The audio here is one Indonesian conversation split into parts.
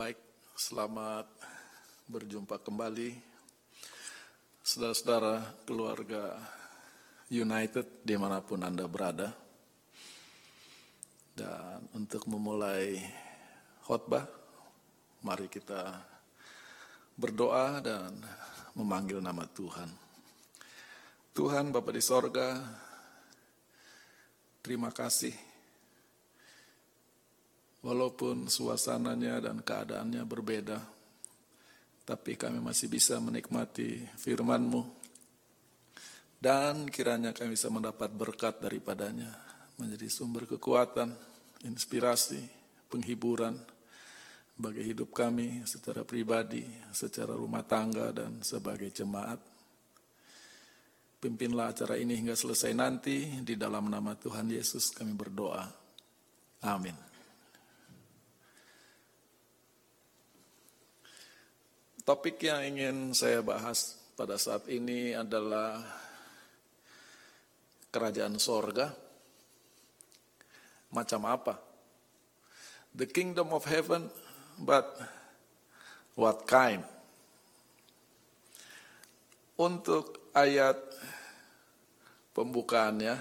Baik, selamat berjumpa kembali saudara-saudara keluarga United di mana pun Anda berada. Dan untuk memulai khotbah, mari kita berdoa dan memanggil nama Tuhan. Tuhan Bapa di sorga, terima kasih Walaupun suasananya dan keadaannya berbeda, tapi kami masih bisa menikmati firman-Mu. Dan kiranya kami bisa mendapat berkat daripadanya, menjadi sumber kekuatan, inspirasi, penghiburan bagi hidup kami secara pribadi, secara rumah tangga, dan sebagai jemaat. Pimpinlah acara ini hingga selesai nanti, di dalam nama Tuhan Yesus kami berdoa. Amin. Topik yang ingin saya bahas pada saat ini adalah kerajaan sorga. Macam apa? The kingdom of heaven, but what kind? Untuk ayat pembukaannya,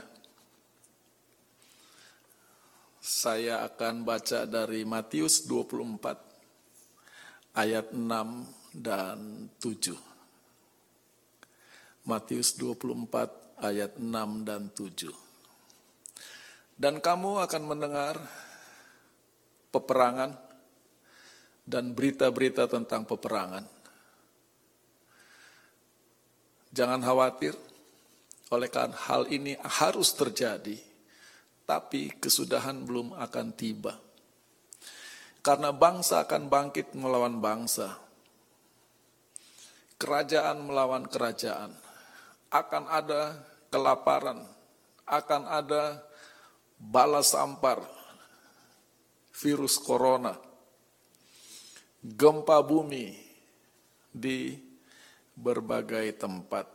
saya akan baca dari Matius 24 ayat 6 dan 7. Matius 24 ayat 6 dan 7. Dan kamu akan mendengar peperangan dan berita-berita tentang peperangan. Jangan khawatir, oleh karena hal ini harus terjadi, tapi kesudahan belum akan tiba. Karena bangsa akan bangkit melawan bangsa, kerajaan melawan kerajaan. Akan ada kelaparan, akan ada balas sampar, virus corona, gempa bumi di berbagai tempat.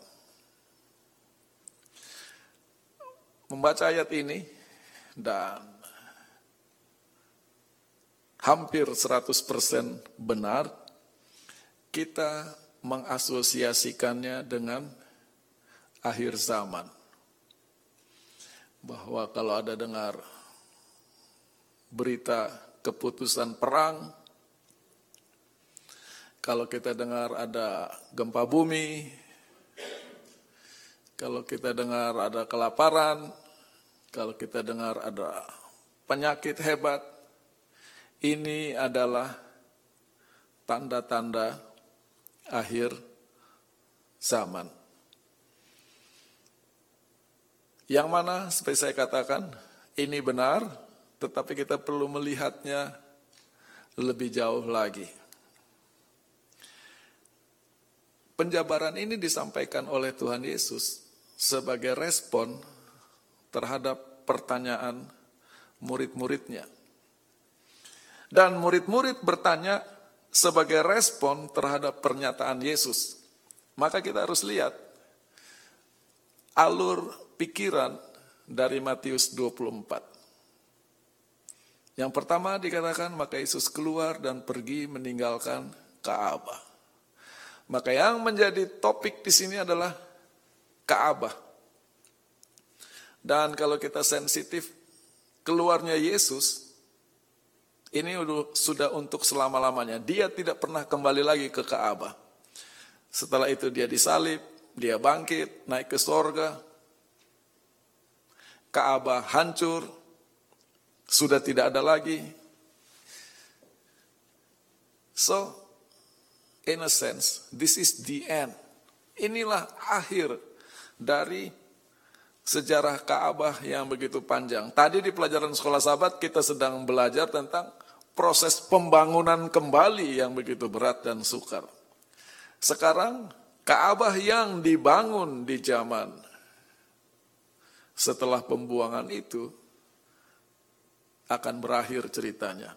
Membaca ayat ini dan hampir 100% benar, kita mengasosiasikannya dengan akhir zaman. Bahwa kalau ada dengar berita keputusan perang, kalau kita dengar ada gempa bumi, kalau kita dengar ada kelaparan, kalau kita dengar ada penyakit hebat, ini adalah tanda-tanda akhir zaman. Yang mana seperti saya katakan, ini benar, tetapi kita perlu melihatnya lebih jauh lagi. Penjabaran ini disampaikan oleh Tuhan Yesus sebagai respon terhadap pertanyaan murid-muridnya. Dan murid-murid bertanya, sebagai respon terhadap pernyataan Yesus. Maka kita harus lihat alur pikiran dari Matius 24. Yang pertama dikatakan maka Yesus keluar dan pergi meninggalkan Ka'bah. Maka yang menjadi topik di sini adalah Ka'bah. Dan kalau kita sensitif, keluarnya Yesus ini sudah untuk selama-lamanya. Dia tidak pernah kembali lagi ke Ka'bah. Setelah itu dia disalib, dia bangkit, naik ke sorga. Ka'bah hancur, sudah tidak ada lagi. So, in a sense, this is the end. Inilah akhir dari sejarah Ka'bah yang begitu panjang. Tadi di pelajaran sekolah sahabat kita sedang belajar tentang proses pembangunan kembali yang begitu berat dan sukar. Sekarang Ka'bah yang dibangun di zaman setelah pembuangan itu akan berakhir ceritanya.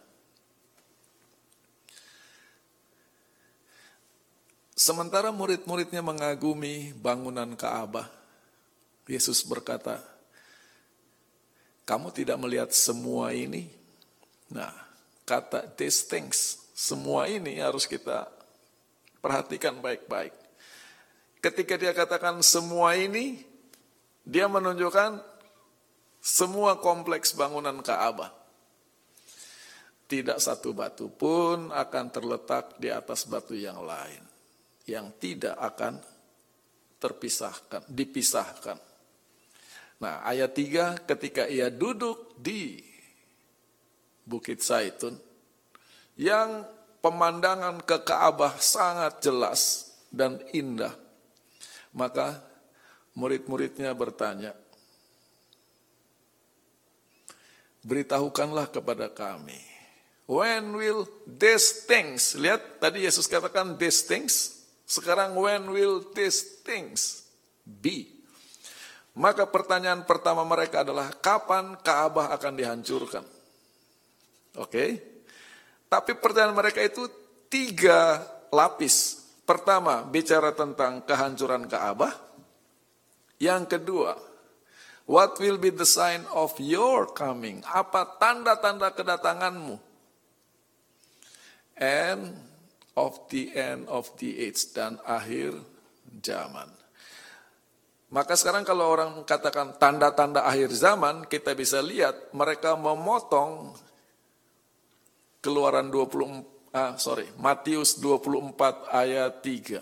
Sementara murid-muridnya mengagumi bangunan Ka'bah, Yesus berkata, "Kamu tidak melihat semua ini?" Nah, kata these things, Semua ini harus kita perhatikan baik-baik. Ketika dia katakan semua ini, dia menunjukkan semua kompleks bangunan Ka'bah. Tidak satu batu pun akan terletak di atas batu yang lain. Yang tidak akan terpisahkan, dipisahkan. Nah, ayat 3 ketika ia duduk di Bukit Saitun yang pemandangan ke Ka'bah sangat jelas dan indah. Maka murid-muridnya bertanya, beritahukanlah kepada kami, when will these things, lihat tadi Yesus katakan these things, sekarang when will these things be? Maka pertanyaan pertama mereka adalah kapan Ka'bah akan dihancurkan? Oke. Tapi pertanyaan mereka itu tiga lapis. Pertama, bicara tentang kehancuran Ka'bah. Yang kedua, what will be the sign of your coming? Apa tanda-tanda kedatanganmu? And of the end of the age dan akhir zaman. Maka sekarang kalau orang katakan tanda-tanda akhir zaman, kita bisa lihat mereka memotong keluaran 20, ah, sorry, Matius 24 ayat 3.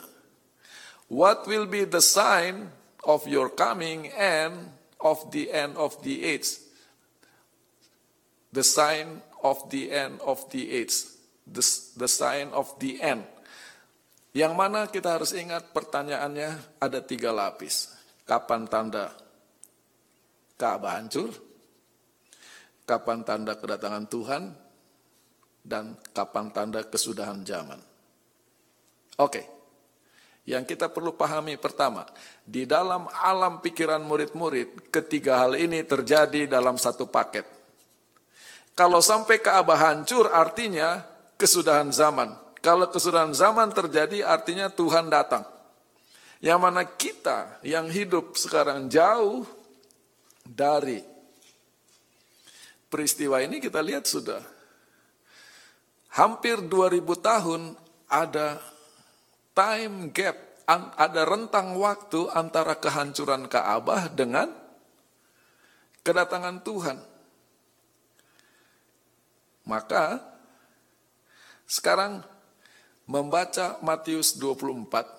What will be the sign of your coming and of the end of the age? The sign of the end of the age. The, the sign of the end. Yang mana kita harus ingat pertanyaannya ada tiga lapis. Kapan tanda Ka'bah hancur? Kapan tanda kedatangan Tuhan? Dan kapan tanda kesudahan zaman? Oke. Yang kita perlu pahami pertama, di dalam alam pikiran murid-murid, ketiga hal ini terjadi dalam satu paket. Kalau sampai Ka'bah hancur artinya kesudahan zaman. Kalau kesudahan zaman terjadi artinya Tuhan datang. Yang mana kita yang hidup sekarang jauh dari peristiwa ini kita lihat sudah hampir 2000 tahun ada time gap, ada rentang waktu antara kehancuran Ka'bah dengan kedatangan Tuhan. Maka sekarang membaca Matius 24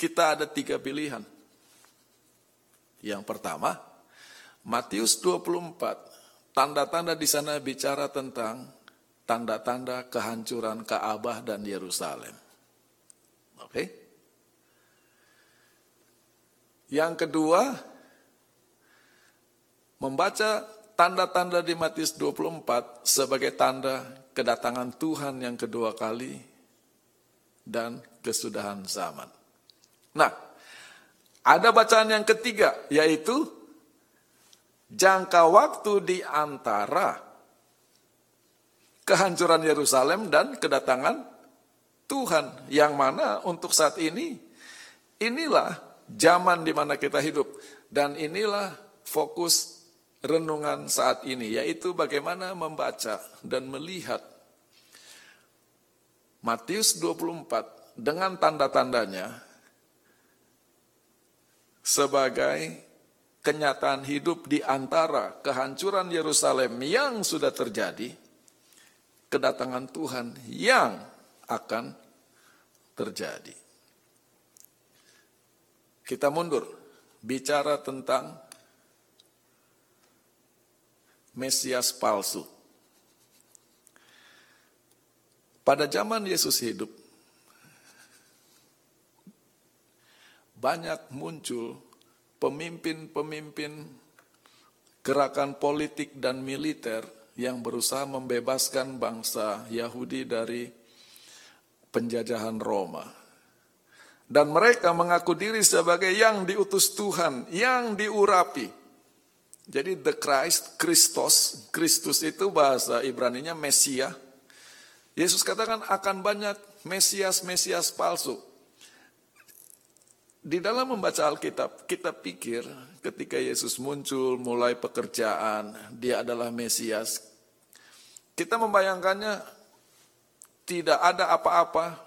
kita ada tiga pilihan. Yang pertama, Matius 24, tanda-tanda di sana bicara tentang tanda-tanda kehancuran Ka'bah dan Yerusalem. Oke? Yang kedua, membaca tanda-tanda di Matius 24 sebagai tanda kedatangan Tuhan yang kedua kali dan kesudahan zaman. Nah, ada bacaan yang ketiga, yaitu jangka waktu di antara kehancuran Yerusalem dan kedatangan Tuhan. Yang mana untuk saat ini, inilah zaman di mana kita hidup. Dan inilah fokus renungan saat ini, yaitu bagaimana membaca dan melihat Matius 24 dengan tanda-tandanya sebagai kenyataan hidup di antara kehancuran Yerusalem yang sudah terjadi, kedatangan Tuhan yang akan terjadi. Kita mundur, bicara tentang Mesias palsu. Pada zaman Yesus hidup, banyak muncul pemimpin-pemimpin gerakan politik dan militer yang berusaha membebaskan bangsa Yahudi dari penjajahan Roma. Dan mereka mengaku diri sebagai yang diutus Tuhan, yang diurapi. Jadi the Christ, Kristus, Kristus itu bahasa Ibraninya Mesia. Yesus katakan akan banyak Mesias-Mesias palsu. Di dalam membaca Alkitab, kita pikir ketika Yesus muncul, mulai pekerjaan, dia adalah Mesias. kita membayangkannya tidak ada apa-apa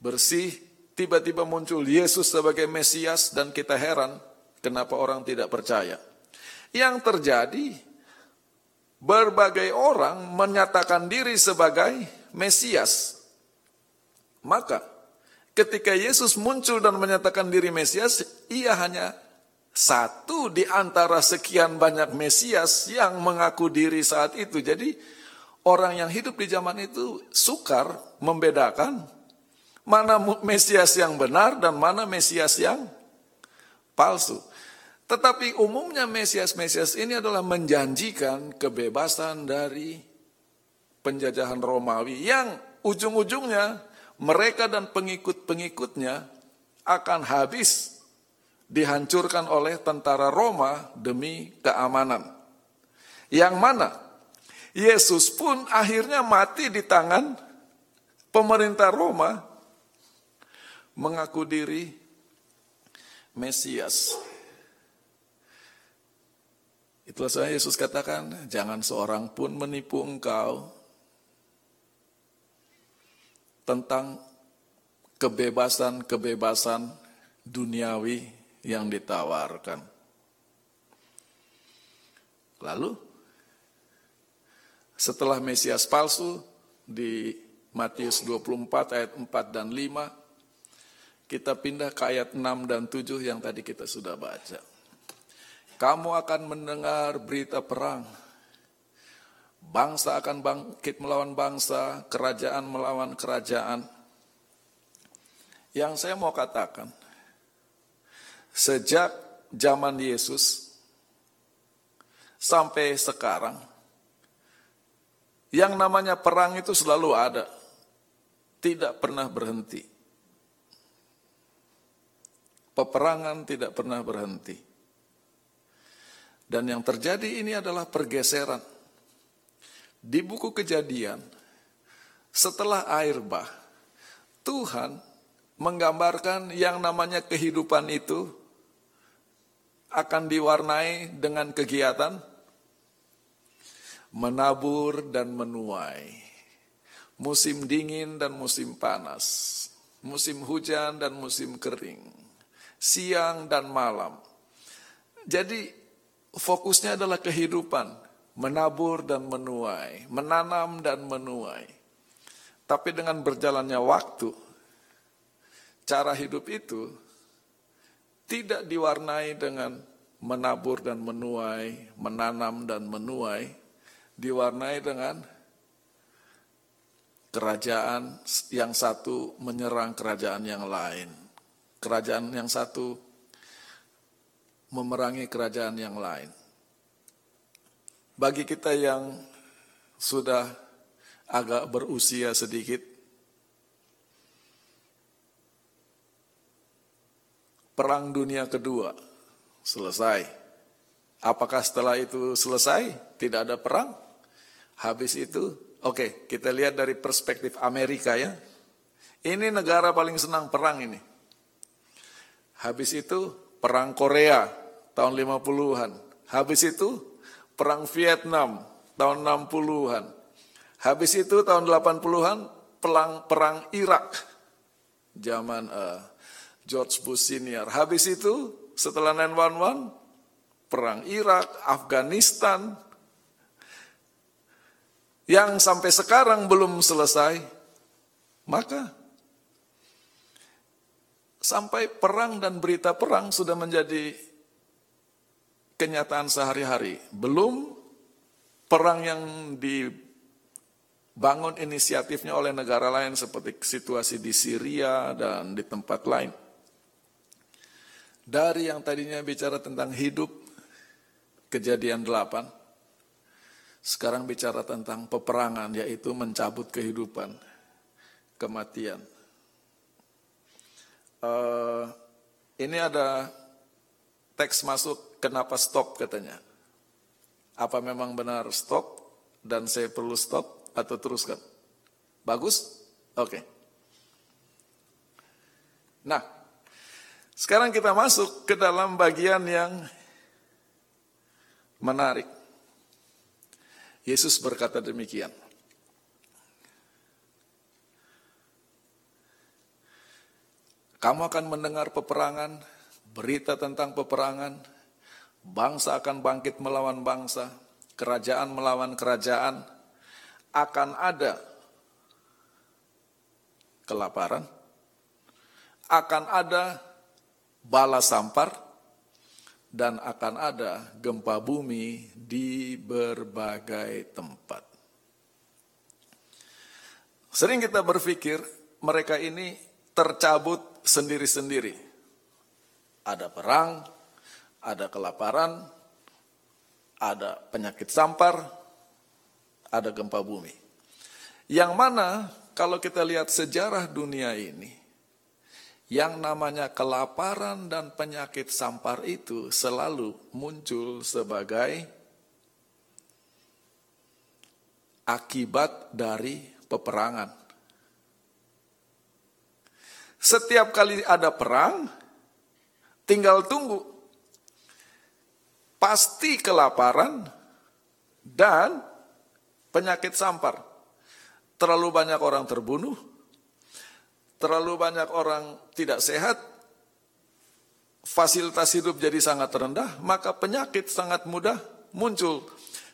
bersih, tiba-tiba muncul Yesus sebagai Mesias dan kita heran kenapa orang tidak percaya. Yang terjadi, berbagai orang menyatakan diri sebagai Mesias. Maka ketika Yesus muncul dan menyatakan diri Mesias, ia hanya satu di antara sekian banyak Mesias yang mengaku diri saat itu. Jadi orang yang hidup di zaman itu sukar membedakan mana Mesias yang benar dan mana Mesias yang palsu. Tetapi umumnya Mesias-Mesias ini adalah menjanjikan kebebasan dari penjajahan Romawi yang ujung-ujungnya mereka dan pengikut-pengikutnya akan habis dihancurkan oleh tentara Roma demi keamanan. Yang mana Yesus pun akhirnya mati di tangan pemerintah Roma mengaku diri Mesias. Itulah saya Yesus katakan, jangan seorang pun menipu engkau tentang kebebasan-kebebasan duniawi yang ditawarkan. Lalu, setelah Mesias palsu di Matius 24 ayat 4 dan 5, kita pindah ke ayat 6 dan 7 yang tadi kita sudah baca. Kamu akan mendengar berita perang. Bangsa akan bangkit melawan bangsa, kerajaan melawan kerajaan. Yang saya mau katakan, Sejak zaman Yesus sampai sekarang, yang namanya perang itu selalu ada, tidak pernah berhenti. Peperangan tidak pernah berhenti. Dan yang terjadi ini adalah pergeseran. Di buku kejadian, setelah air bah, Tuhan menggambarkan yang namanya kehidupan itu akan diwarnai dengan kegiatan menabur dan menuai. Musim dingin dan musim panas, musim hujan dan musim kering, siang dan malam. Jadi fokusnya adalah kehidupan, menabur dan menuai, menanam dan menuai. Tapi dengan berjalannya waktu, cara hidup itu tidak diwarnai dengan menabur dan menuai, menanam dan menuai, diwarnai dengan kerajaan yang satu menyerang kerajaan yang lain. Kerajaan yang satu memerangi kerajaan yang lain. Bagi kita yang sudah agak berusia sedikit, Perang Dunia Kedua selesai. Apakah setelah itu selesai? Tidak ada perang? Habis itu, oke, okay, kita lihat dari perspektif Amerika ya. Ini negara paling senang perang ini. Habis itu perang Korea tahun 50-an. Habis itu perang Vietnam tahun 60-an. Habis itu tahun 80-an perang perang Irak zaman uh, George Bush Senior. Habis itu setelah 911 perang Irak, Afghanistan yang sampai sekarang belum selesai. Maka sampai perang dan berita perang sudah menjadi kenyataan sehari-hari. Belum perang yang dibangun inisiatifnya oleh negara lain seperti situasi di Syria dan di tempat lain. Dari yang tadinya bicara tentang hidup, kejadian delapan, sekarang bicara tentang peperangan, yaitu mencabut kehidupan, kematian. Uh, ini ada teks masuk, kenapa stop katanya. Apa memang benar stop dan saya perlu stop atau teruskan? Bagus? Oke. Okay. Nah, sekarang kita masuk ke dalam bagian yang menarik. Yesus berkata demikian. Kamu akan mendengar peperangan, berita tentang peperangan, bangsa akan bangkit melawan bangsa, kerajaan melawan kerajaan, akan ada kelaparan, akan ada bala sampar, dan akan ada gempa bumi di berbagai tempat. Sering kita berpikir mereka ini tercabut sendiri-sendiri. Ada perang, ada kelaparan, ada penyakit sampar, ada gempa bumi. Yang mana kalau kita lihat sejarah dunia ini, yang namanya kelaparan dan penyakit sampar itu selalu muncul sebagai akibat dari peperangan. Setiap kali ada perang, tinggal tunggu. Pasti kelaparan dan penyakit sampar. Terlalu banyak orang terbunuh, terlalu banyak orang tidak sehat, fasilitas hidup jadi sangat rendah, maka penyakit sangat mudah muncul.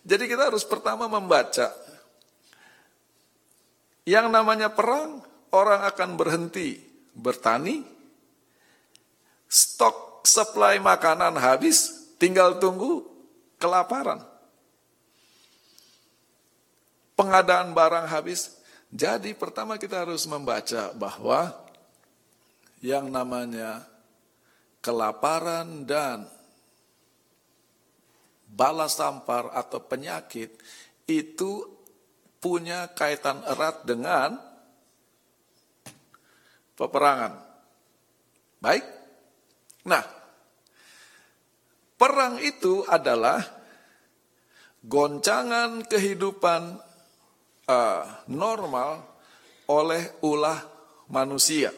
Jadi kita harus pertama membaca. Yang namanya perang, orang akan berhenti bertani, stok supply makanan habis, tinggal tunggu kelaparan. Pengadaan barang habis, jadi pertama kita harus membaca bahwa yang namanya kelaparan dan balas sampar atau penyakit itu punya kaitan erat dengan peperangan. Baik. Nah, perang itu adalah goncangan kehidupan uh, normal oleh ulah manusia.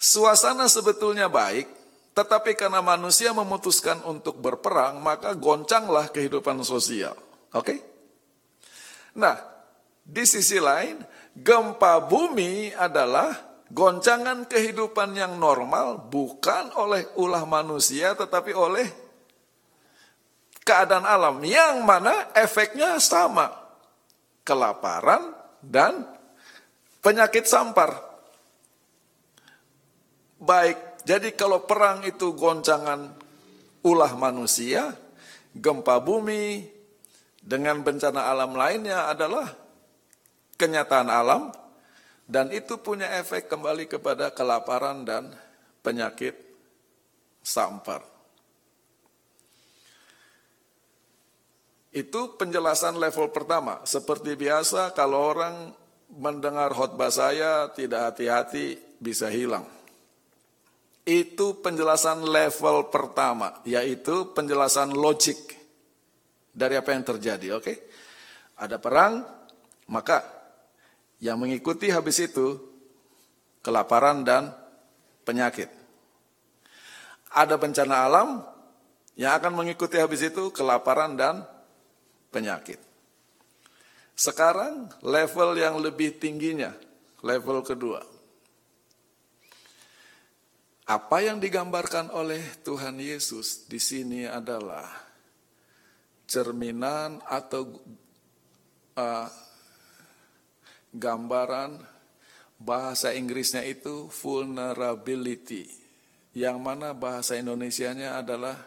Suasana sebetulnya baik, tetapi karena manusia memutuskan untuk berperang, maka goncanglah kehidupan sosial. Oke? Okay? Nah, di sisi lain, gempa bumi adalah goncangan kehidupan yang normal bukan oleh ulah manusia tetapi oleh keadaan alam yang mana efeknya sama. Kelaparan dan penyakit sampar. Baik, jadi kalau perang itu goncangan ulah manusia, gempa bumi dengan bencana alam lainnya adalah kenyataan alam dan itu punya efek kembali kepada kelaparan dan penyakit sampar. Itu penjelasan level pertama. Seperti biasa kalau orang mendengar khotbah saya tidak hati-hati bisa hilang. Itu penjelasan level pertama, yaitu penjelasan logik dari apa yang terjadi, oke? Okay? Ada perang, maka yang mengikuti habis itu kelaparan dan penyakit. Ada bencana alam, yang akan mengikuti habis itu kelaparan dan penyakit. Sekarang level yang lebih tingginya, level kedua. Apa yang digambarkan oleh Tuhan Yesus di sini adalah cerminan atau uh, gambaran bahasa Inggrisnya itu vulnerability, yang mana bahasa Indonesianya adalah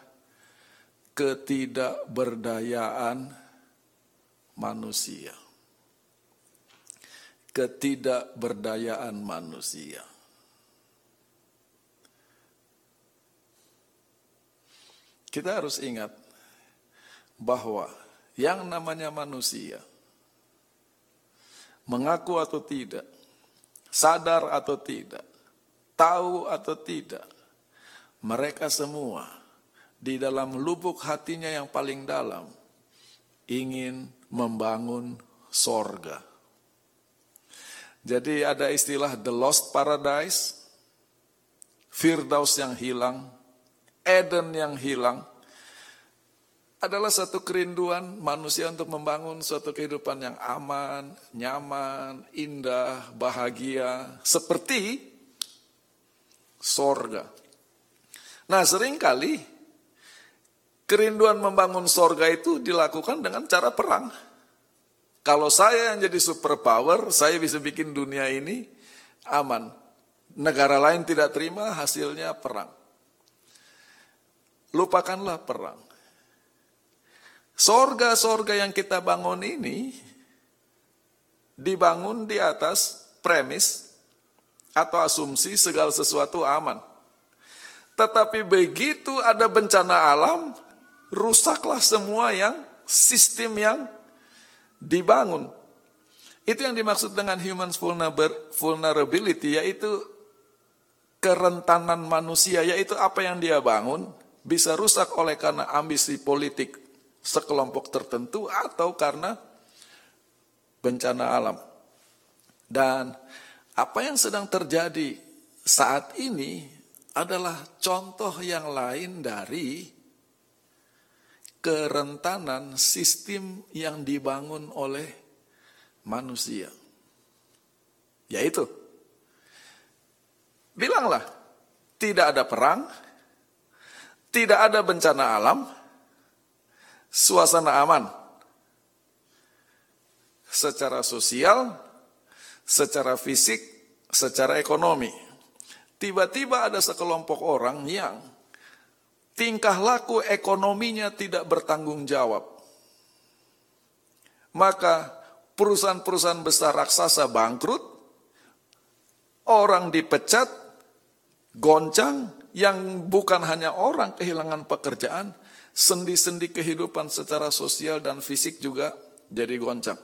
ketidakberdayaan manusia. Ketidakberdayaan manusia. Kita harus ingat bahwa yang namanya manusia mengaku atau tidak, sadar atau tidak, tahu atau tidak, mereka semua di dalam lubuk hatinya yang paling dalam ingin membangun sorga. Jadi ada istilah the lost paradise, Firdaus yang hilang, Eden yang hilang. Adalah satu kerinduan manusia untuk membangun suatu kehidupan yang aman, nyaman, indah, bahagia, seperti sorga. Nah sering kali kerinduan membangun sorga itu dilakukan dengan cara perang. Kalau saya yang jadi superpower, saya bisa bikin dunia ini aman. Negara lain tidak terima, hasilnya perang. Lupakanlah perang Sorga-sorga yang kita bangun ini dibangun di atas premis atau asumsi segala sesuatu aman. Tetapi begitu ada bencana alam, rusaklah semua yang sistem yang dibangun. Itu yang dimaksud dengan human vulnerability, yaitu kerentanan manusia, yaitu apa yang dia bangun bisa rusak oleh karena ambisi politik sekelompok tertentu atau karena bencana alam. Dan apa yang sedang terjadi saat ini adalah contoh yang lain dari kerentanan sistem yang dibangun oleh manusia. Yaitu, bilanglah, tidak ada perang, tidak ada bencana alam, suasana aman. Secara sosial, secara fisik, secara ekonomi. Tiba-tiba ada sekelompok orang yang tingkah laku ekonominya tidak bertanggung jawab. Maka perusahaan-perusahaan besar raksasa bangkrut, orang dipecat, goncang, yang bukan hanya orang kehilangan pekerjaan, sendi-sendi kehidupan secara sosial dan fisik juga jadi goncang.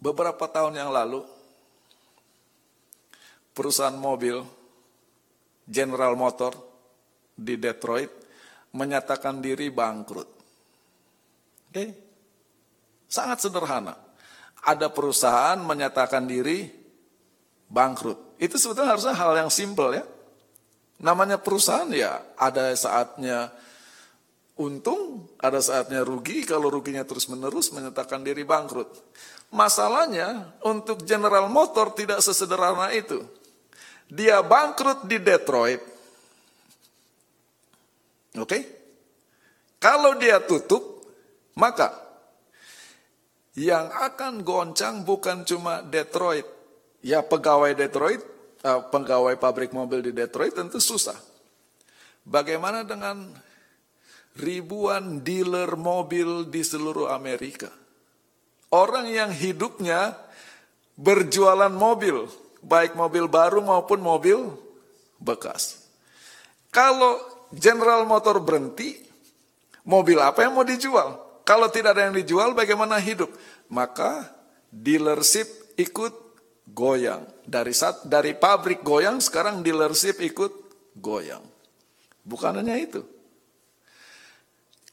Beberapa tahun yang lalu, perusahaan mobil General Motor di Detroit menyatakan diri bangkrut. Oke, sangat sederhana. Ada perusahaan menyatakan diri bangkrut. Itu sebetulnya harusnya hal yang simpel ya. Namanya perusahaan ya ada saatnya untung, ada saatnya rugi, kalau ruginya terus-menerus menyatakan diri bangkrut. Masalahnya untuk General Motor tidak sesederhana itu. Dia bangkrut di Detroit. Oke? Okay? Kalau dia tutup, maka yang akan goncang bukan cuma Detroit. Ya pegawai Detroit, eh, pegawai pabrik mobil di Detroit tentu susah. Bagaimana dengan ribuan dealer mobil di seluruh Amerika. Orang yang hidupnya berjualan mobil, baik mobil baru maupun mobil bekas. Kalau General Motor berhenti, mobil apa yang mau dijual? Kalau tidak ada yang dijual, bagaimana hidup? Maka dealership ikut goyang. Dari saat, dari pabrik goyang, sekarang dealership ikut goyang. Bukan hanya itu.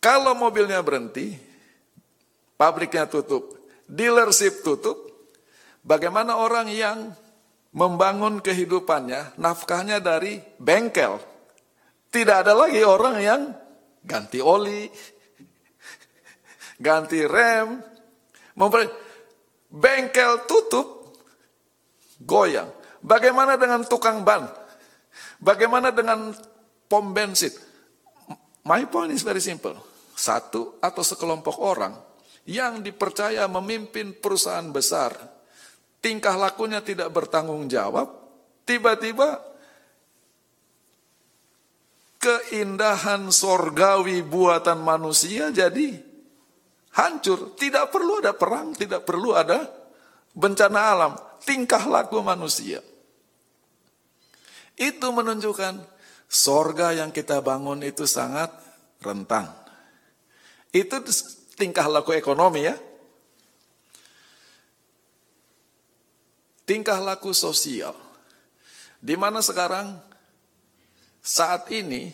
Kalau mobilnya berhenti, pabriknya tutup, dealership tutup, bagaimana orang yang membangun kehidupannya, nafkahnya dari bengkel. Tidak ada lagi orang yang ganti oli, ganti rem, bengkel tutup, goyang. Bagaimana dengan tukang ban? Bagaimana dengan pom bensin? My point is very simple. Satu atau sekelompok orang yang dipercaya memimpin perusahaan besar, tingkah lakunya tidak bertanggung jawab, tiba-tiba keindahan sorgawi buatan manusia jadi hancur. Tidak perlu ada perang, tidak perlu ada bencana alam. Tingkah laku manusia. Itu menunjukkan Sorga yang kita bangun itu sangat rentang. Itu tingkah laku ekonomi ya. Tingkah laku sosial. Di mana sekarang saat ini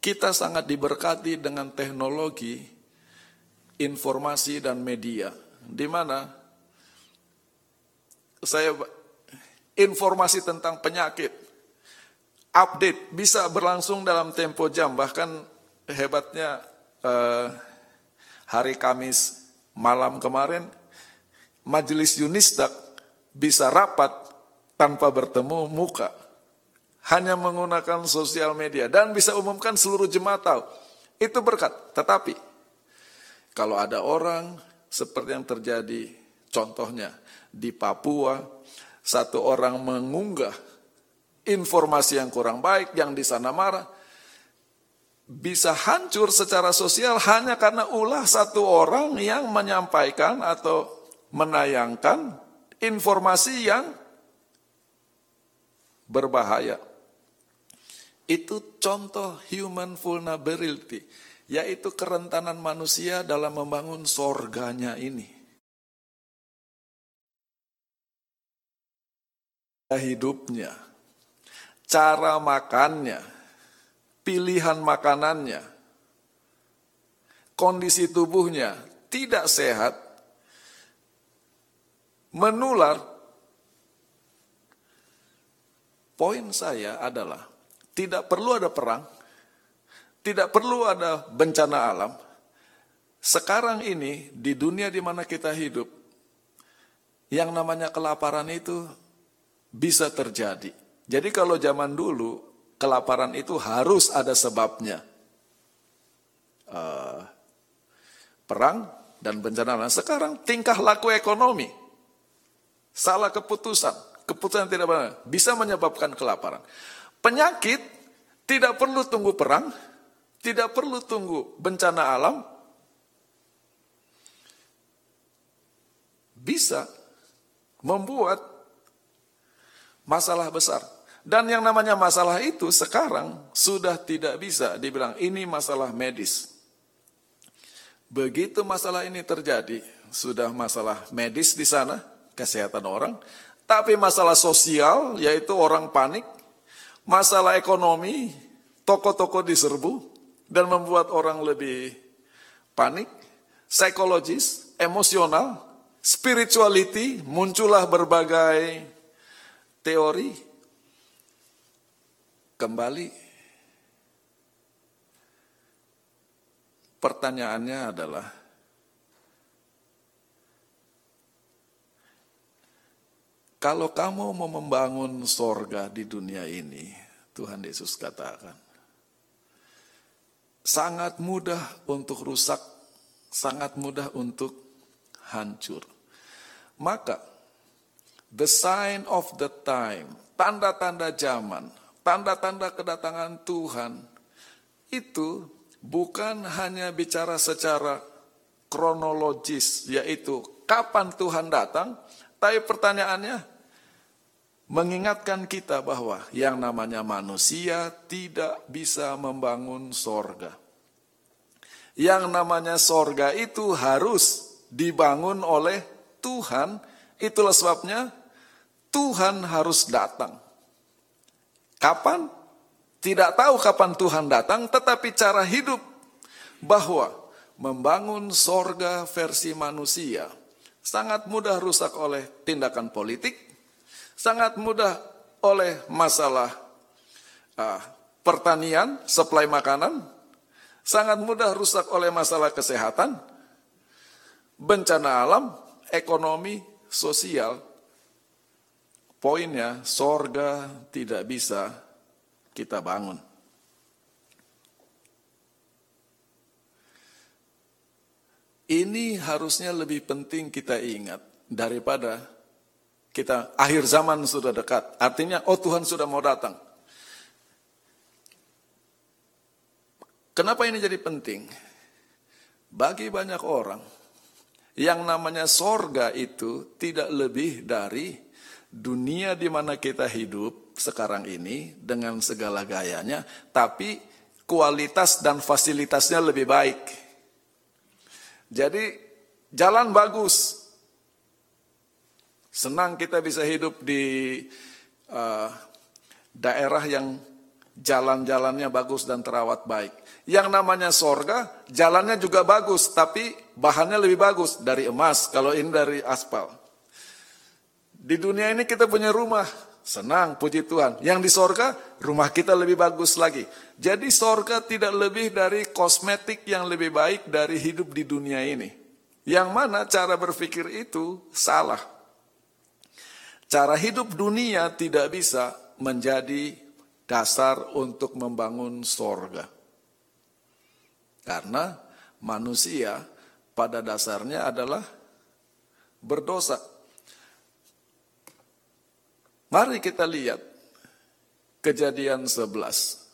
kita sangat diberkati dengan teknologi informasi dan media. Di mana saya informasi tentang penyakit update bisa berlangsung dalam tempo jam bahkan hebatnya eh, hari Kamis malam kemarin majelis Yunisdak bisa rapat tanpa bertemu muka. Hanya menggunakan sosial media dan bisa umumkan seluruh jemaat tahu. Itu berkat. Tetapi kalau ada orang seperti yang terjadi contohnya di Papua, satu orang mengunggah informasi yang kurang baik yang di sana marah, bisa hancur secara sosial hanya karena ulah satu orang yang menyampaikan atau menayangkan informasi yang berbahaya. Itu contoh human vulnerability, yaitu kerentanan manusia dalam membangun sorganya ini. Hidupnya, cara makannya, pilihan makanannya, kondisi tubuhnya tidak sehat, menular. Poin saya adalah tidak perlu ada perang, tidak perlu ada bencana alam. Sekarang ini di dunia di mana kita hidup, yang namanya kelaparan itu bisa terjadi. Jadi kalau zaman dulu kelaparan itu harus ada sebabnya. Uh, perang dan bencana alam. Sekarang tingkah laku ekonomi, salah keputusan, keputusan tidak benar, bisa menyebabkan kelaparan. Penyakit tidak perlu tunggu perang, tidak perlu tunggu bencana alam, bisa membuat masalah besar. Dan yang namanya masalah itu sekarang sudah tidak bisa dibilang ini masalah medis. Begitu masalah ini terjadi, sudah masalah medis di sana, kesehatan orang, tapi masalah sosial yaitu orang panik, masalah ekonomi, toko-toko diserbu dan membuat orang lebih panik, psikologis, emosional, spirituality, muncullah berbagai teori Kembali, pertanyaannya adalah, kalau kamu mau membangun sorga di dunia ini, Tuhan Yesus katakan, sangat mudah untuk rusak, sangat mudah untuk hancur. Maka, the sign of the time, tanda-tanda zaman, tanda-tanda kedatangan Tuhan itu bukan hanya bicara secara kronologis, yaitu kapan Tuhan datang, tapi pertanyaannya mengingatkan kita bahwa yang namanya manusia tidak bisa membangun sorga. Yang namanya sorga itu harus dibangun oleh Tuhan, itulah sebabnya Tuhan harus datang. Kapan? Tidak tahu kapan Tuhan datang, tetapi cara hidup bahwa membangun sorga versi manusia sangat mudah rusak oleh tindakan politik, sangat mudah oleh masalah uh, pertanian, supply makanan, sangat mudah rusak oleh masalah kesehatan, bencana alam, ekonomi, sosial, Poinnya, sorga tidak bisa kita bangun. Ini harusnya lebih penting kita ingat daripada kita akhir zaman sudah dekat. Artinya, oh Tuhan sudah mau datang. Kenapa ini jadi penting? Bagi banyak orang, yang namanya sorga itu tidak lebih dari dunia di mana kita hidup sekarang ini dengan segala gayanya, tapi kualitas dan fasilitasnya lebih baik. Jadi jalan bagus. Senang kita bisa hidup di uh, daerah yang jalan-jalannya bagus dan terawat baik. Yang namanya sorga, jalannya juga bagus, tapi bahannya lebih bagus dari emas kalau ini dari aspal. Di dunia ini kita punya rumah senang, puji Tuhan. Yang di sorga, rumah kita lebih bagus lagi. Jadi sorga tidak lebih dari kosmetik yang lebih baik dari hidup di dunia ini. Yang mana cara berpikir itu salah. Cara hidup dunia tidak bisa menjadi dasar untuk membangun sorga. Karena manusia pada dasarnya adalah berdosa. Mari kita lihat kejadian 11.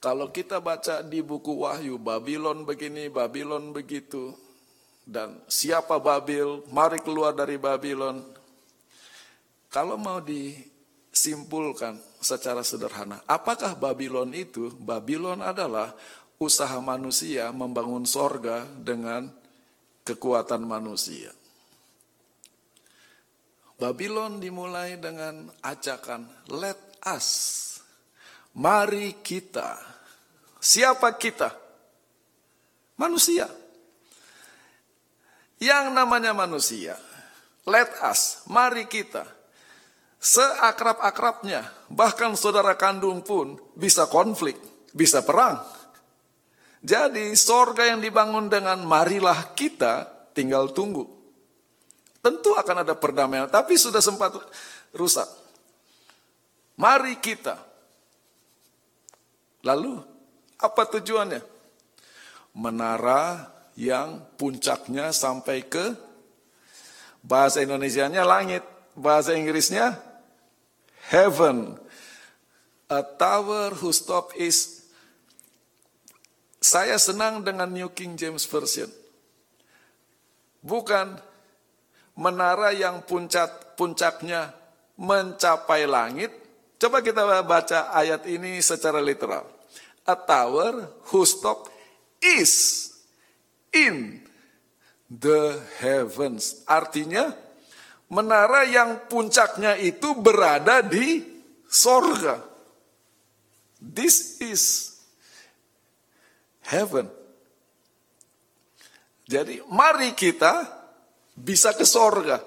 Kalau kita baca di buku Wahyu, Babylon begini, Babylon begitu, dan siapa Babil, mari keluar dari Babylon. Kalau mau disimpulkan secara sederhana, apakah Babylon itu? Babylon adalah usaha manusia membangun sorga dengan kekuatan manusia. Babylon dimulai dengan ajakan let us. Mari kita. Siapa kita? Manusia. Yang namanya manusia. Let us. Mari kita. Seakrab-akrabnya. Bahkan saudara kandung pun bisa konflik. Bisa perang jadi sorga yang dibangun dengan marilah kita tinggal tunggu. Tentu akan ada perdamaian, tapi sudah sempat rusak. Mari kita. Lalu apa tujuannya? Menara yang puncaknya sampai ke bahasa Indonesianya langit, bahasa Inggrisnya heaven. A tower whose top is saya senang dengan New King James Version. Bukan menara yang puncak puncaknya mencapai langit. Coba kita baca ayat ini secara literal. A tower whose top is in the heavens. Artinya menara yang puncaknya itu berada di sorga. This is heaven. Jadi mari kita bisa ke sorga.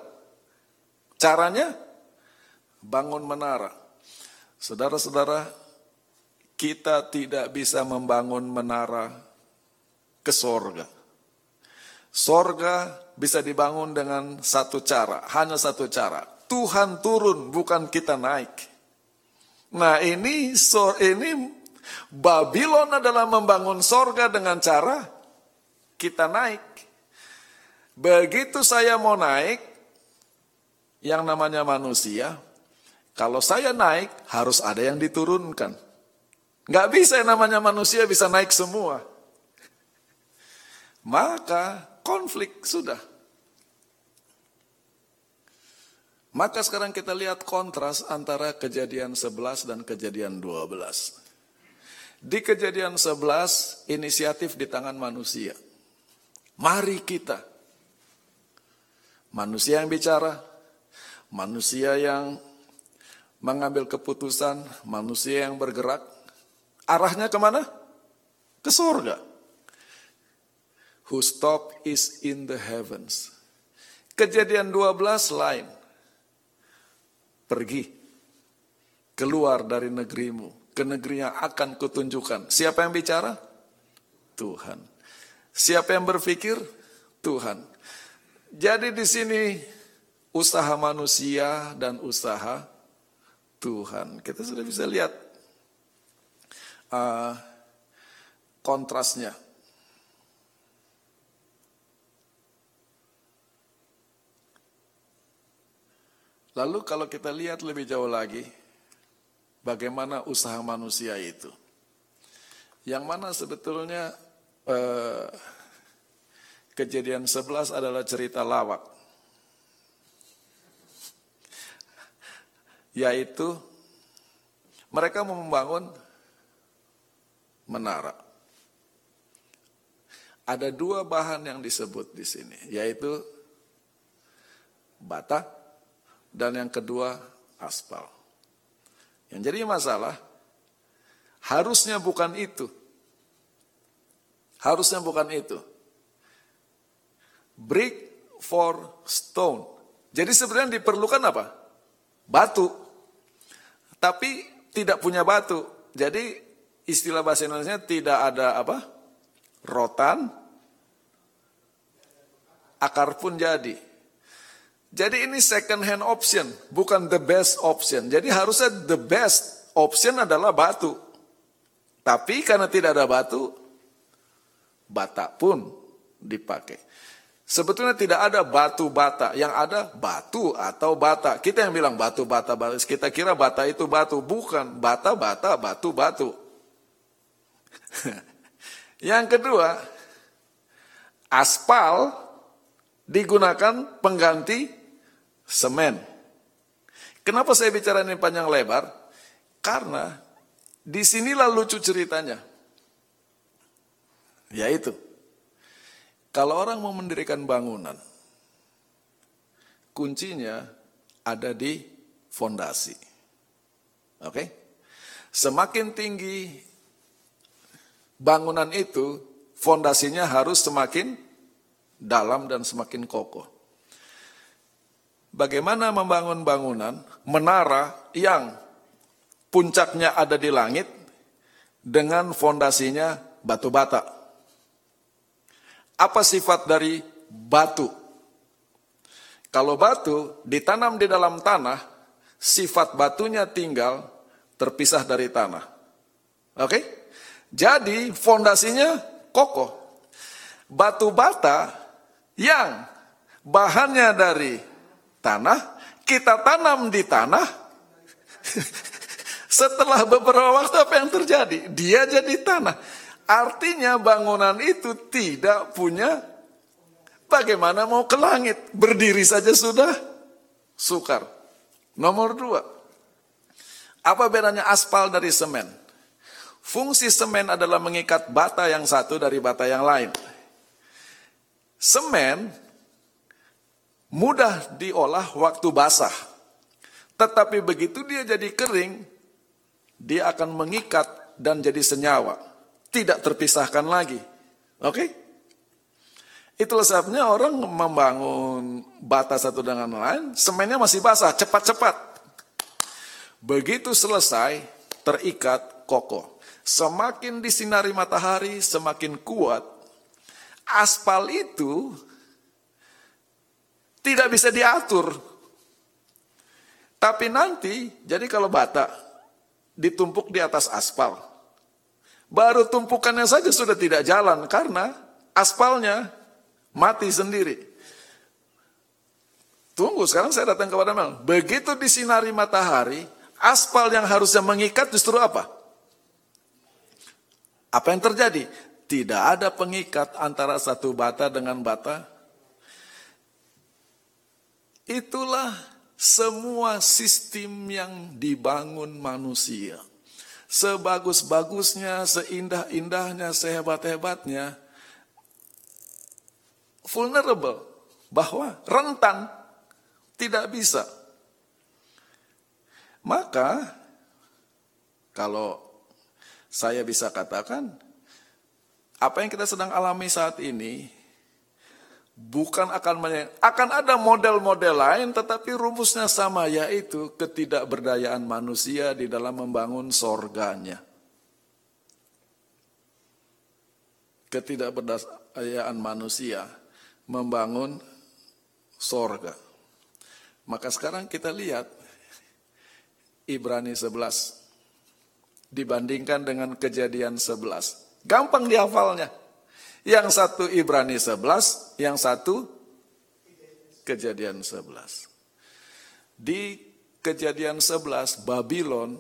Caranya bangun menara. Saudara-saudara, kita tidak bisa membangun menara ke sorga. Sorga bisa dibangun dengan satu cara, hanya satu cara. Tuhan turun, bukan kita naik. Nah ini so, ini Babylon adalah membangun sorga dengan cara kita naik. Begitu saya mau naik, yang namanya manusia, kalau saya naik harus ada yang diturunkan. Gak bisa yang namanya manusia bisa naik semua. Maka konflik sudah. Maka sekarang kita lihat kontras antara kejadian 11 dan kejadian 12. Di kejadian 11, inisiatif di tangan manusia. Mari kita. Manusia yang bicara, manusia yang mengambil keputusan, manusia yang bergerak. Arahnya ke mana? Ke surga. Whose top is in the heavens. Kejadian 12 lain. Pergi. Keluar dari negerimu ke negeri yang akan kutunjukkan. Siapa yang bicara? Tuhan. Siapa yang berpikir? Tuhan. Jadi di sini usaha manusia dan usaha Tuhan. Kita sudah bisa lihat uh, kontrasnya. Lalu kalau kita lihat lebih jauh lagi, bagaimana usaha manusia itu. Yang mana sebetulnya eh, kejadian 11 adalah cerita lawak. Yaitu mereka membangun menara. Ada dua bahan yang disebut di sini, yaitu bata dan yang kedua aspal. Yang jadi masalah, harusnya bukan itu. Harusnya bukan itu. Brick for stone. Jadi sebenarnya diperlukan apa? Batu. tapi tidak punya batu. Jadi istilah bahasa Indonesia tidak ada apa? Rotan, akar pun jadi. Jadi ini second hand option, bukan the best option. Jadi harusnya the best option adalah batu. Tapi karena tidak ada batu, bata pun dipakai. Sebetulnya tidak ada batu bata, yang ada batu atau bata. Kita yang bilang batu bata, bata. kita kira bata itu batu, bukan bata bata batu batu. yang kedua, aspal digunakan pengganti semen. Kenapa saya bicara ini panjang lebar? Karena di sinilah lucu ceritanya. Yaitu, kalau orang mau mendirikan bangunan, kuncinya ada di fondasi. Oke? Semakin tinggi bangunan itu, fondasinya harus semakin dalam dan semakin kokoh. Bagaimana membangun bangunan, menara yang puncaknya ada di langit dengan fondasinya batu bata. Apa sifat dari batu? Kalau batu ditanam di dalam tanah, sifat batunya tinggal terpisah dari tanah. Oke? Jadi fondasinya kokoh. Batu bata yang bahannya dari tanah, kita tanam di tanah, setelah beberapa waktu apa yang terjadi? Dia jadi tanah. Artinya bangunan itu tidak punya bagaimana mau ke langit. Berdiri saja sudah sukar. Nomor dua, apa bedanya aspal dari semen? Fungsi semen adalah mengikat bata yang satu dari bata yang lain. Semen mudah diolah waktu basah. Tetapi begitu dia jadi kering, dia akan mengikat dan jadi senyawa. Tidak terpisahkan lagi. Oke? Okay? Itulah sebabnya orang membangun bata satu dengan lain, semennya masih basah, cepat-cepat. Begitu selesai, terikat kokoh. Semakin disinari matahari, semakin kuat aspal itu tidak bisa diatur. Tapi nanti, jadi kalau bata ditumpuk di atas aspal, baru tumpukannya saja sudah tidak jalan karena aspalnya mati sendiri. Tunggu, sekarang saya datang kepada Mel. Begitu disinari matahari, aspal yang harusnya mengikat justru apa? Apa yang terjadi? Tidak ada pengikat antara satu bata dengan bata. Itulah semua sistem yang dibangun manusia. Sebagus-bagusnya, seindah-indahnya, sehebat-hebatnya, vulnerable, bahwa rentan, tidak bisa. Maka, kalau saya bisa katakan, apa yang kita sedang alami saat ini bukan akan akan ada model-model lain tetapi rumusnya sama yaitu ketidakberdayaan manusia di dalam membangun sorganya. Ketidakberdayaan manusia membangun sorga. Maka sekarang kita lihat Ibrani 11 dibandingkan dengan kejadian 11. Gampang dihafalnya. Yang satu Ibrani 11, yang satu Kejadian 11. Di Kejadian 11 Babylon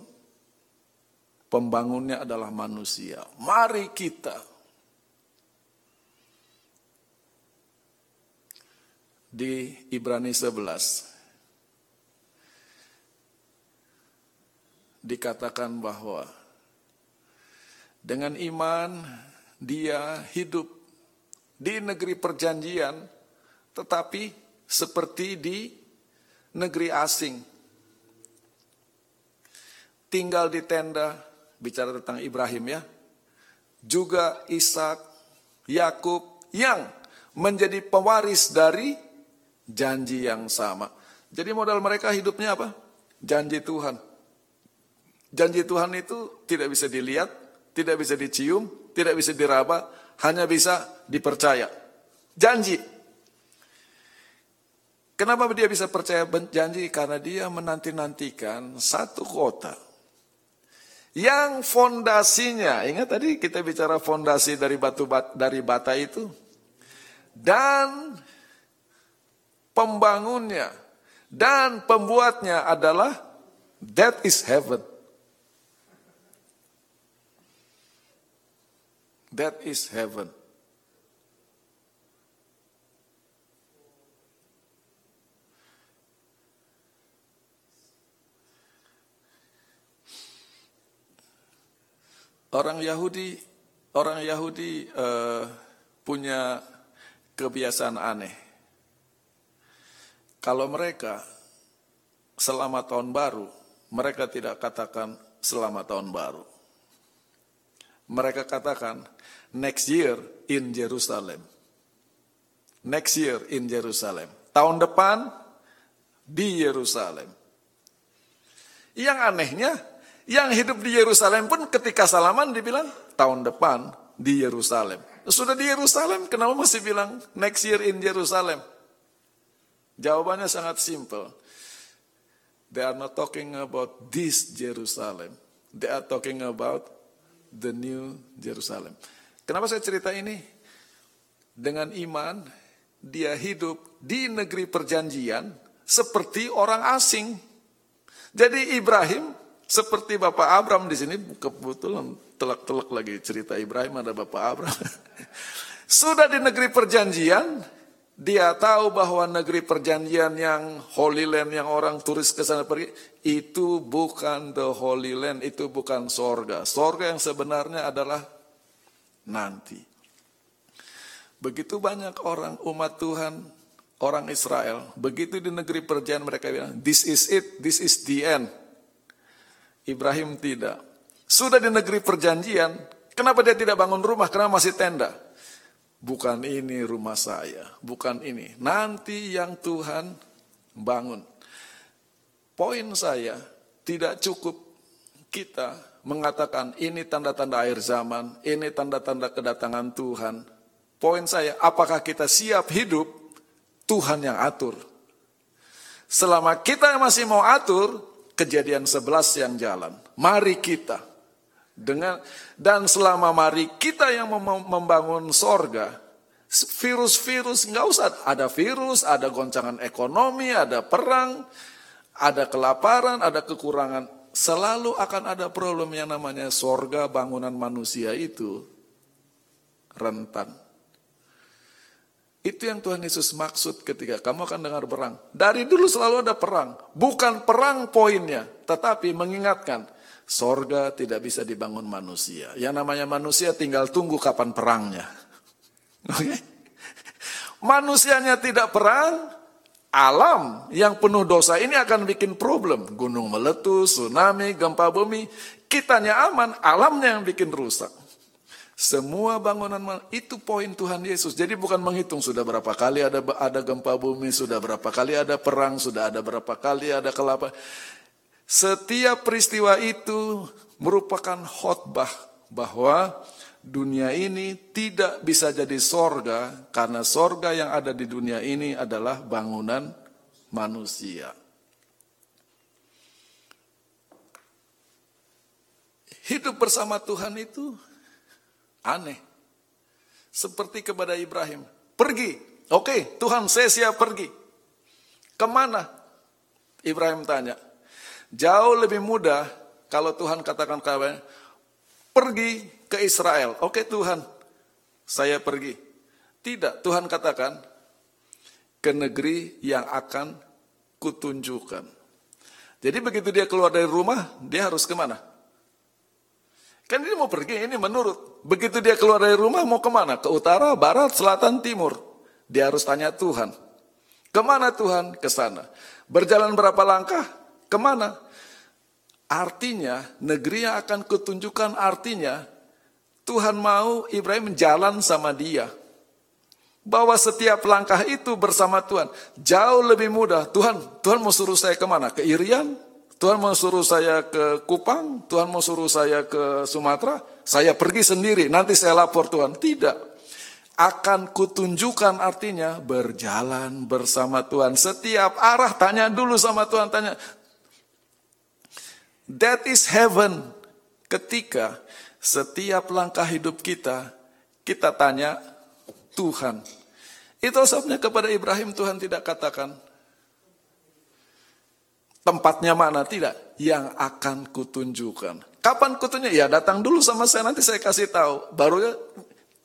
pembangunnya adalah manusia. Mari kita di Ibrani 11 dikatakan bahwa dengan iman dia hidup di negeri perjanjian tetapi seperti di negeri asing. Tinggal di tenda, bicara tentang Ibrahim ya. Juga Ishak, Yakub yang menjadi pewaris dari janji yang sama. Jadi modal mereka hidupnya apa? Janji Tuhan. Janji Tuhan itu tidak bisa dilihat, tidak bisa dicium, tidak bisa diraba, hanya bisa dipercaya. Janji. Kenapa dia bisa percaya janji? Karena dia menanti-nantikan satu kota yang fondasinya, ingat tadi kita bicara fondasi dari batu bat, dari bata itu, dan pembangunnya dan pembuatnya adalah that is heaven. That is heaven. Orang Yahudi, orang Yahudi uh, punya kebiasaan aneh. Kalau mereka selamat tahun baru, mereka tidak katakan selamat tahun baru. Mereka katakan next year in Jerusalem. Next year in Jerusalem. Tahun depan di Yerusalem. Yang anehnya, yang hidup di Yerusalem pun ketika salaman dibilang tahun depan di Yerusalem. Sudah di Yerusalem, kenapa masih bilang next year in Jerusalem? Jawabannya sangat simple. They are not talking about this Jerusalem. They are talking about the new Jerusalem. Kenapa saya cerita ini? Dengan iman, dia hidup di negeri perjanjian seperti orang asing. Jadi Ibrahim seperti Bapak Abram di sini kebetulan telak-telak lagi cerita Ibrahim ada Bapak Abram. Sudah di negeri perjanjian, dia tahu bahwa negeri perjanjian yang Holy Land yang orang turis ke sana pergi itu bukan the Holy Land, itu bukan sorga. Sorga yang sebenarnya adalah nanti. Begitu banyak orang umat Tuhan, orang Israel, begitu di negeri perjanjian mereka bilang, this is it, this is the end. Ibrahim tidak. Sudah di negeri perjanjian, kenapa dia tidak bangun rumah? Kenapa masih tenda? Bukan ini rumah saya, bukan ini. Nanti yang Tuhan bangun. Poin saya, tidak cukup kita mengatakan ini tanda-tanda akhir zaman, ini tanda-tanda kedatangan Tuhan. Poin saya, apakah kita siap hidup? Tuhan yang atur. Selama kita masih mau atur, kejadian 11 yang jalan. Mari kita dengan dan selama mari kita yang membangun sorga, virus-virus nggak usah ada virus, ada goncangan ekonomi, ada perang, ada kelaparan, ada kekurangan. Selalu akan ada problem yang namanya sorga bangunan manusia itu rentan. Itu yang Tuhan Yesus maksud ketika kamu akan dengar perang. Dari dulu selalu ada perang. Bukan perang poinnya, tetapi mengingatkan. Sorga tidak bisa dibangun manusia. Yang namanya manusia tinggal tunggu kapan perangnya. Okay? Manusianya tidak perang, alam yang penuh dosa ini akan bikin problem. Gunung meletus, tsunami, gempa bumi. Kitanya aman, alamnya yang bikin rusak. Semua bangunan itu poin Tuhan Yesus. Jadi bukan menghitung sudah berapa kali ada ada gempa bumi, sudah berapa kali ada perang, sudah ada berapa kali ada kelapa. Setiap peristiwa itu merupakan khotbah bahwa dunia ini tidak bisa jadi sorga karena sorga yang ada di dunia ini adalah bangunan manusia. Hidup bersama Tuhan itu Aneh. Seperti kepada Ibrahim. Pergi. Oke, Tuhan saya siap pergi. Ke mana? Ibrahim tanya. Jauh lebih mudah kalau Tuhan katakan kepada pergi ke Israel. Oke Tuhan, saya pergi. Tidak, Tuhan katakan ke negeri yang akan kutunjukkan. Jadi begitu dia keluar dari rumah, dia harus ke mana? Kan dia mau pergi, ini menurut. Begitu dia keluar dari rumah, mau ke mana? Ke utara, barat, selatan, timur. Dia harus tanya Tuhan. Ke mana Tuhan? Ke sana. Berjalan berapa langkah? Ke mana? Artinya, negeri yang akan kutunjukkan artinya, Tuhan mau Ibrahim jalan sama dia. Bahwa setiap langkah itu bersama Tuhan. Jauh lebih mudah. Tuhan, Tuhan mau suruh saya ke mana? Ke Irian? Tuhan mau suruh saya ke Kupang, Tuhan mau suruh saya ke Sumatera, saya pergi sendiri, nanti saya lapor Tuhan. Tidak. Akan kutunjukkan artinya berjalan bersama Tuhan. Setiap arah tanya dulu sama Tuhan, tanya. That is heaven. Ketika setiap langkah hidup kita, kita tanya, Tuhan. Itu sebabnya kepada Ibrahim Tuhan tidak katakan, Tempatnya mana? Tidak. Yang akan kutunjukkan. Kapan kutunjuk? Ya datang dulu sama saya nanti saya kasih tahu. Baru ya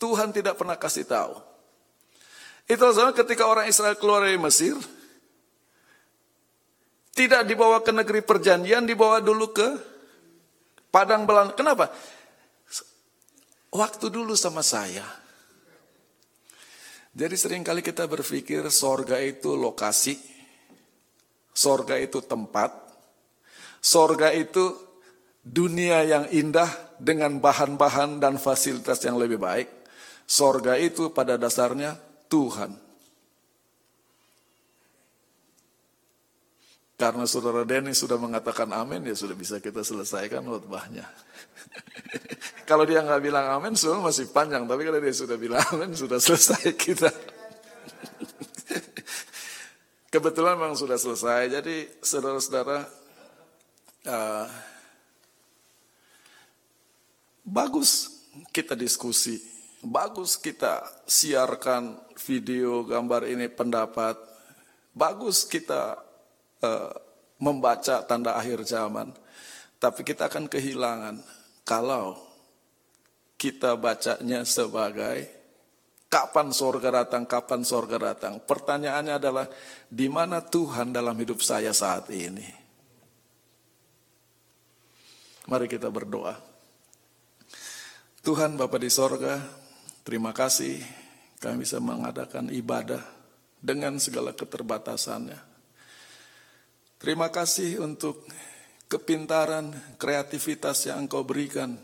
Tuhan tidak pernah kasih tahu. Itu sama ketika orang Israel keluar dari Mesir. Tidak dibawa ke negeri perjanjian, dibawa dulu ke padang belanda. Kenapa? Waktu dulu sama saya. Jadi sering kali kita berpikir sorga itu lokasi, Sorga itu tempat, sorga itu dunia yang indah dengan bahan-bahan dan fasilitas yang lebih baik. Sorga itu pada dasarnya Tuhan. Karena saudara Denny sudah mengatakan amin, ya sudah bisa kita selesaikan khotbahnya. kalau dia nggak bilang amin, semua masih panjang. Tapi kalau dia sudah bilang amin, sudah selesai kita. Kebetulan memang sudah selesai. Jadi saudara-saudara, uh, bagus kita diskusi, bagus kita siarkan video, gambar ini, pendapat, bagus kita uh, membaca tanda akhir zaman. Tapi kita akan kehilangan kalau kita bacanya sebagai Kapan sorga datang? Kapan sorga datang? Pertanyaannya adalah, di mana Tuhan dalam hidup saya saat ini? Mari kita berdoa. Tuhan Bapa di sorga, terima kasih kami bisa mengadakan ibadah dengan segala keterbatasannya. Terima kasih untuk kepintaran, kreativitas yang Engkau berikan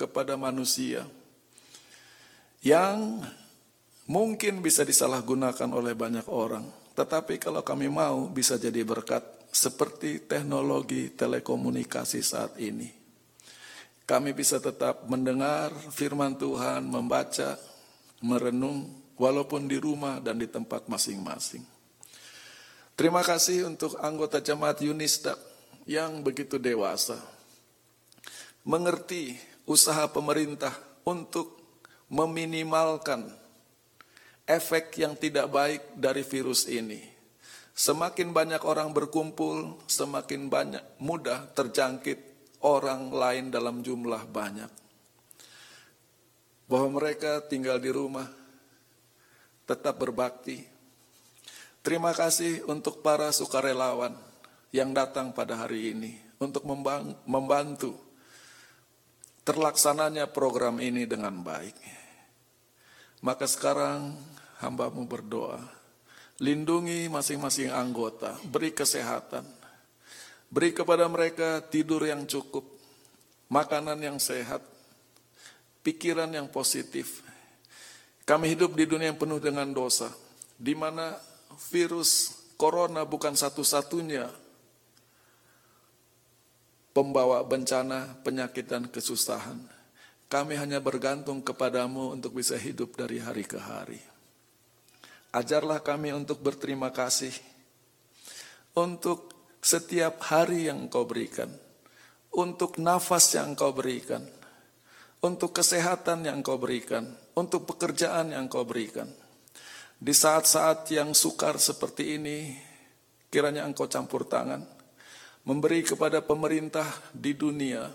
kepada manusia yang mungkin bisa disalahgunakan oleh banyak orang. Tetapi kalau kami mau bisa jadi berkat seperti teknologi telekomunikasi saat ini. Kami bisa tetap mendengar firman Tuhan, membaca, merenung, walaupun di rumah dan di tempat masing-masing. Terima kasih untuk anggota jemaat Yunista yang begitu dewasa. Mengerti usaha pemerintah untuk meminimalkan efek yang tidak baik dari virus ini. Semakin banyak orang berkumpul, semakin banyak mudah terjangkit orang lain dalam jumlah banyak. Bahwa mereka tinggal di rumah, tetap berbakti. Terima kasih untuk para sukarelawan yang datang pada hari ini untuk membantu terlaksananya program ini dengan baik. Maka sekarang hambamu berdoa. Lindungi masing-masing anggota, beri kesehatan. Beri kepada mereka tidur yang cukup, makanan yang sehat, pikiran yang positif. Kami hidup di dunia yang penuh dengan dosa, di mana virus corona bukan satu-satunya pembawa bencana, penyakit, dan kesusahan. Kami hanya bergantung kepadamu untuk bisa hidup dari hari ke hari. Ajarlah kami untuk berterima kasih untuk setiap hari yang Engkau berikan, untuk nafas yang Engkau berikan, untuk kesehatan yang Engkau berikan, untuk pekerjaan yang Engkau berikan. Di saat-saat yang sukar seperti ini, kiranya Engkau campur tangan, memberi kepada pemerintah di dunia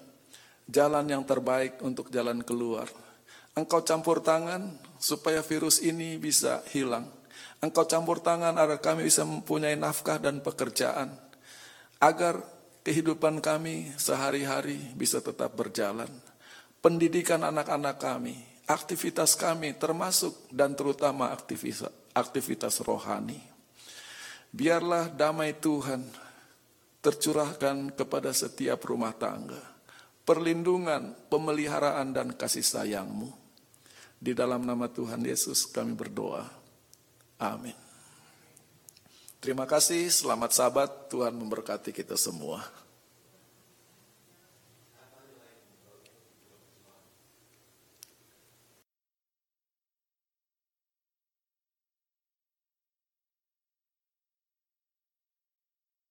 jalan yang terbaik untuk jalan keluar. Engkau campur tangan supaya virus ini bisa hilang Engkau campur tangan agar kami bisa mempunyai nafkah dan pekerjaan. Agar kehidupan kami sehari-hari bisa tetap berjalan. Pendidikan anak-anak kami, aktivitas kami termasuk dan terutama aktivitas, aktivitas rohani. Biarlah damai Tuhan tercurahkan kepada setiap rumah tangga. Perlindungan, pemeliharaan, dan kasih sayangmu. Di dalam nama Tuhan Yesus kami berdoa. Amin. Terima kasih, selamat sahabat, Tuhan memberkati kita semua.